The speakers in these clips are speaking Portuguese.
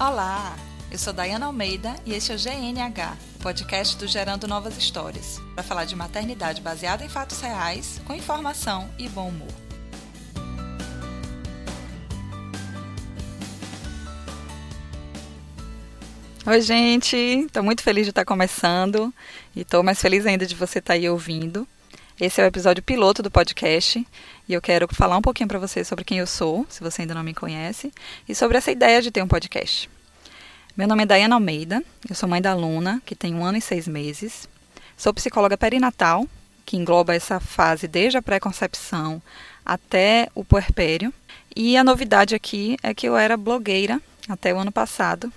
Olá, eu sou Dayana Almeida e este é o GNH, o podcast do Gerando Novas Histórias, para falar de maternidade baseada em fatos reais, com informação e bom humor. Oi, gente! Estou muito feliz de estar começando e estou mais feliz ainda de você estar aí ouvindo. Esse é o episódio piloto do podcast e eu quero falar um pouquinho para você sobre quem eu sou, se você ainda não me conhece, e sobre essa ideia de ter um podcast. Meu nome é Dayana Almeida, eu sou mãe da Luna, que tem um ano e seis meses. Sou psicóloga perinatal, que engloba essa fase desde a pré-concepção até o puerpério. E a novidade aqui é que eu era blogueira até o ano passado.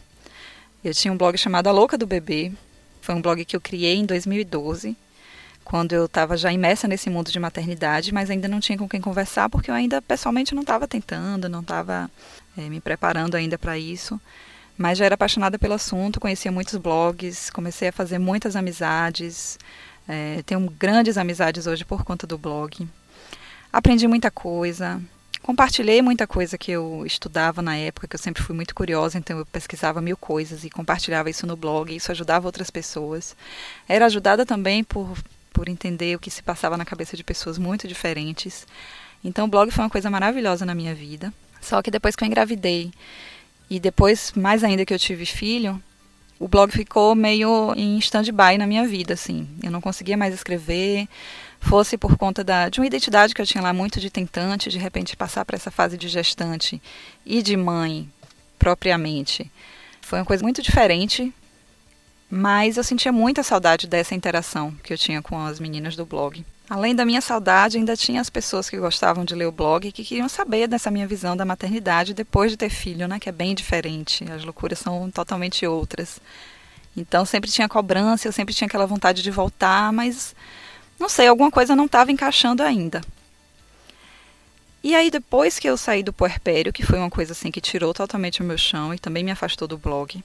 Eu tinha um blog chamado A Louca do Bebê. Foi um blog que eu criei em 2012 quando eu estava já imersa nesse mundo de maternidade, mas ainda não tinha com quem conversar, porque eu ainda pessoalmente não estava tentando, não estava é, me preparando ainda para isso. Mas já era apaixonada pelo assunto, conhecia muitos blogs, comecei a fazer muitas amizades, é, tenho grandes amizades hoje por conta do blog. Aprendi muita coisa, compartilhei muita coisa que eu estudava na época, que eu sempre fui muito curiosa, então eu pesquisava mil coisas e compartilhava isso no blog, isso ajudava outras pessoas. Era ajudada também por por entender o que se passava na cabeça de pessoas muito diferentes. Então o blog foi uma coisa maravilhosa na minha vida. Só que depois que eu engravidei e depois mais ainda que eu tive filho, o blog ficou meio em stand-by na minha vida, assim. Eu não conseguia mais escrever, fosse por conta da, de uma identidade que eu tinha lá muito de tentante, de repente passar para essa fase de gestante e de mãe propriamente. Foi uma coisa muito diferente mas eu sentia muita saudade dessa interação que eu tinha com as meninas do blog. Além da minha saudade, ainda tinha as pessoas que gostavam de ler o blog e que queriam saber dessa minha visão da maternidade depois de ter filho, né, que é bem diferente. As loucuras são totalmente outras. Então sempre tinha cobrança, eu sempre tinha aquela vontade de voltar, mas não sei, alguma coisa não estava encaixando ainda. E aí depois que eu saí do puerpério, que foi uma coisa assim que tirou totalmente o meu chão e também me afastou do blog,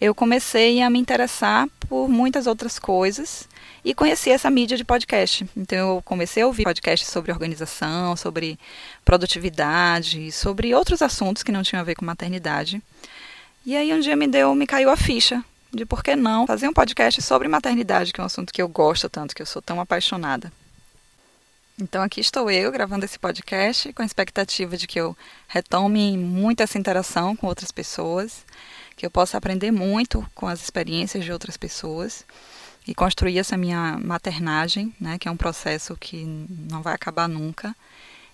eu comecei a me interessar por muitas outras coisas e conheci essa mídia de podcast. Então eu comecei a ouvir podcasts sobre organização, sobre produtividade, sobre outros assuntos que não tinham a ver com maternidade. E aí um dia me deu, me caiu a ficha de por que não fazer um podcast sobre maternidade, que é um assunto que eu gosto tanto, que eu sou tão apaixonada. Então aqui estou eu gravando esse podcast com a expectativa de que eu retome muito essa interação com outras pessoas que eu possa aprender muito com as experiências de outras pessoas e construir essa minha maternagem, né, que é um processo que não vai acabar nunca,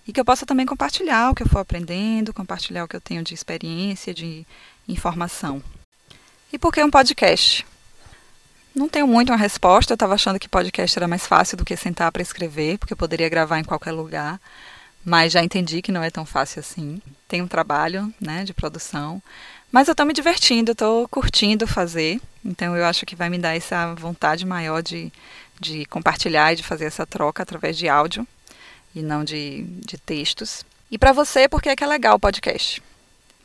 e que eu possa também compartilhar o que eu for aprendendo, compartilhar o que eu tenho de experiência, de informação. E por que um podcast? Não tenho muito uma resposta, eu estava achando que podcast era mais fácil do que sentar para escrever, porque eu poderia gravar em qualquer lugar, mas já entendi que não é tão fácil assim. Tem um trabalho né, de produção, mas eu estou me divertindo, estou curtindo fazer, então eu acho que vai me dar essa vontade maior de, de compartilhar e de fazer essa troca através de áudio e não de, de textos. E para você, por que é que é legal o podcast?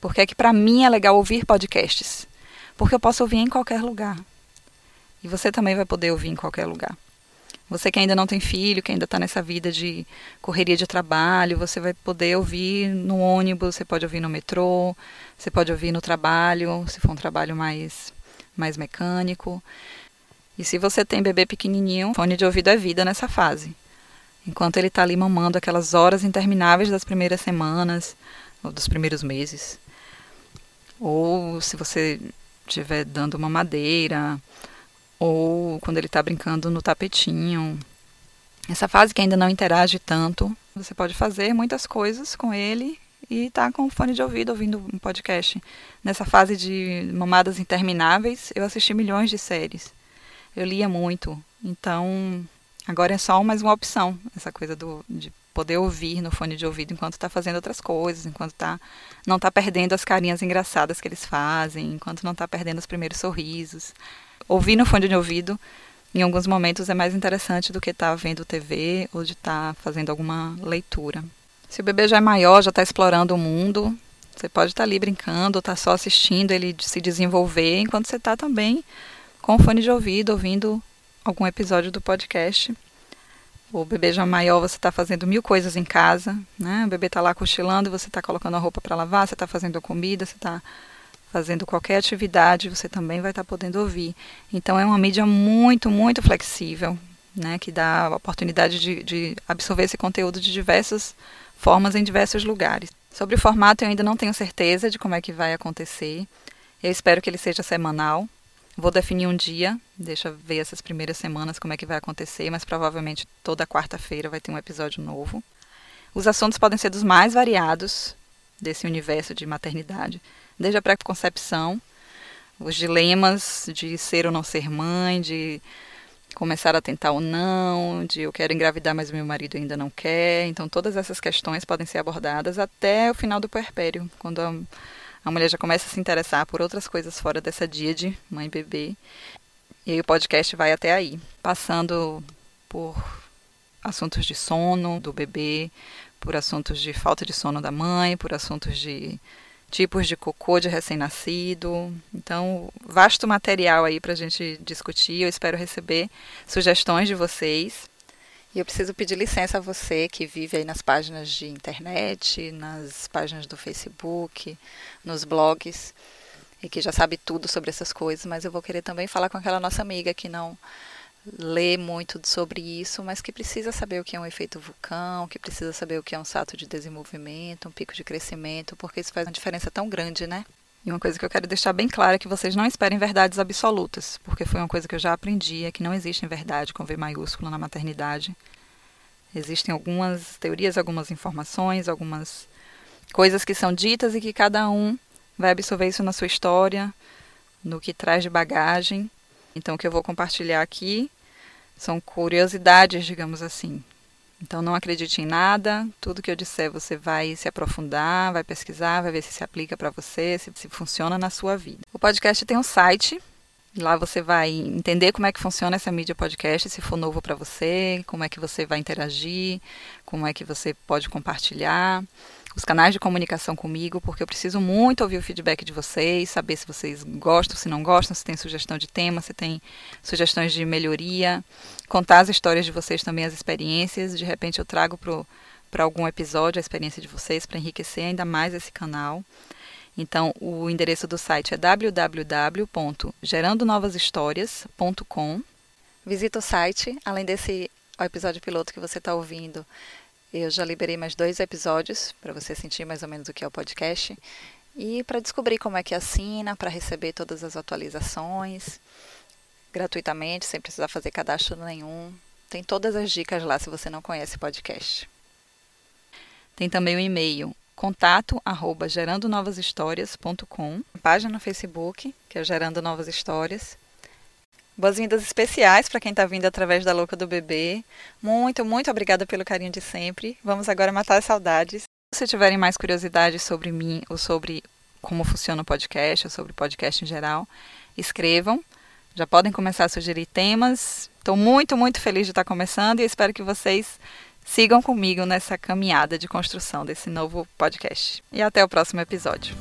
Por que é que para mim é legal ouvir podcasts? Porque eu posso ouvir em qualquer lugar. E você também vai poder ouvir em qualquer lugar. Você que ainda não tem filho, que ainda está nessa vida de correria de trabalho, você vai poder ouvir no ônibus, você pode ouvir no metrô, você pode ouvir no trabalho, se for um trabalho mais, mais mecânico. E se você tem bebê pequenininho, fone de ouvido é vida nessa fase. Enquanto ele está ali mamando aquelas horas intermináveis das primeiras semanas, ou dos primeiros meses. Ou se você estiver dando uma madeira, ou quando ele está brincando no tapetinho. Essa fase que ainda não interage tanto, você pode fazer muitas coisas com ele e tá com fone de ouvido ouvindo um podcast. Nessa fase de mamadas intermináveis, eu assisti milhões de séries. Eu lia muito. Então, agora é só mais uma opção, essa coisa do, de poder ouvir no fone de ouvido enquanto está fazendo outras coisas, enquanto tá, não está perdendo as carinhas engraçadas que eles fazem, enquanto não está perdendo os primeiros sorrisos ouvir no fone de ouvido, em alguns momentos, é mais interessante do que estar tá vendo TV ou de estar tá fazendo alguma leitura. Se o bebê já é maior, já está explorando o mundo, você pode estar tá ali brincando, estar tá só assistindo ele se desenvolver, enquanto você está também com o fone de ouvido, ouvindo algum episódio do podcast. O bebê já maior, você está fazendo mil coisas em casa, né? O bebê está lá cochilando, você está colocando a roupa para lavar, você está fazendo a comida, você está fazendo qualquer atividade, você também vai estar podendo ouvir. Então é uma mídia muito, muito flexível, né, que dá a oportunidade de, de absorver esse conteúdo de diversas formas em diversos lugares. Sobre o formato, eu ainda não tenho certeza de como é que vai acontecer. Eu espero que ele seja semanal. Vou definir um dia, deixa ver essas primeiras semanas como é que vai acontecer, mas provavelmente toda quarta-feira vai ter um episódio novo. Os assuntos podem ser dos mais variados desse universo de maternidade, desde a pré-concepção, os dilemas de ser ou não ser mãe, de começar a tentar ou não, de eu quero engravidar, mas meu marido ainda não quer. Então, todas essas questões podem ser abordadas até o final do puerpério, quando a, a mulher já começa a se interessar por outras coisas fora dessa dia de mãe e bebê. E aí o podcast vai até aí, passando por assuntos de sono do bebê, por assuntos de falta de sono da mãe, por assuntos de tipos de cocô de recém-nascido. Então, vasto material aí para a gente discutir. Eu espero receber sugestões de vocês. E eu preciso pedir licença a você que vive aí nas páginas de internet, nas páginas do Facebook, nos blogs, e que já sabe tudo sobre essas coisas, mas eu vou querer também falar com aquela nossa amiga que não lê muito sobre isso, mas que precisa saber o que é um efeito vulcão, que precisa saber o que é um salto de desenvolvimento, um pico de crescimento, porque isso faz uma diferença tão grande, né? E uma coisa que eu quero deixar bem clara é que vocês não esperem verdades absolutas, porque foi uma coisa que eu já aprendi, é que não existe verdade com V maiúsculo na maternidade. Existem algumas teorias, algumas informações, algumas coisas que são ditas e que cada um vai absorver isso na sua história, no que traz de bagagem. Então, o que eu vou compartilhar aqui são curiosidades, digamos assim. Então não acredite em nada, tudo que eu disser você vai se aprofundar, vai pesquisar, vai ver se se aplica para você, se, se funciona na sua vida. O podcast tem um site, lá você vai entender como é que funciona essa mídia podcast, se for novo para você, como é que você vai interagir, como é que você pode compartilhar os canais de comunicação comigo, porque eu preciso muito ouvir o feedback de vocês, saber se vocês gostam, se não gostam, se tem sugestão de tema, se tem sugestões de melhoria, contar as histórias de vocês também, as experiências. De repente eu trago para algum episódio a experiência de vocês para enriquecer ainda mais esse canal. Então, o endereço do site é www.gerandonovashistórias.com. Visita o site, além desse episódio piloto que você está ouvindo, eu já liberei mais dois episódios para você sentir mais ou menos o que é o podcast e para descobrir como é que assina, para receber todas as atualizações gratuitamente, sem precisar fazer cadastro nenhum. Tem todas as dicas lá se você não conhece podcast. Tem também o e-mail contato arroba gerandonovashistórias.com, página no Facebook, que é Gerando Novas Histórias, Boas-vindas especiais para quem está vindo através da Louca do Bebê. Muito, muito obrigada pelo carinho de sempre. Vamos agora matar as saudades. Se tiverem mais curiosidades sobre mim ou sobre como funciona o podcast ou sobre podcast em geral, escrevam. Já podem começar a sugerir temas. Estou muito, muito feliz de estar começando e espero que vocês sigam comigo nessa caminhada de construção desse novo podcast. E até o próximo episódio.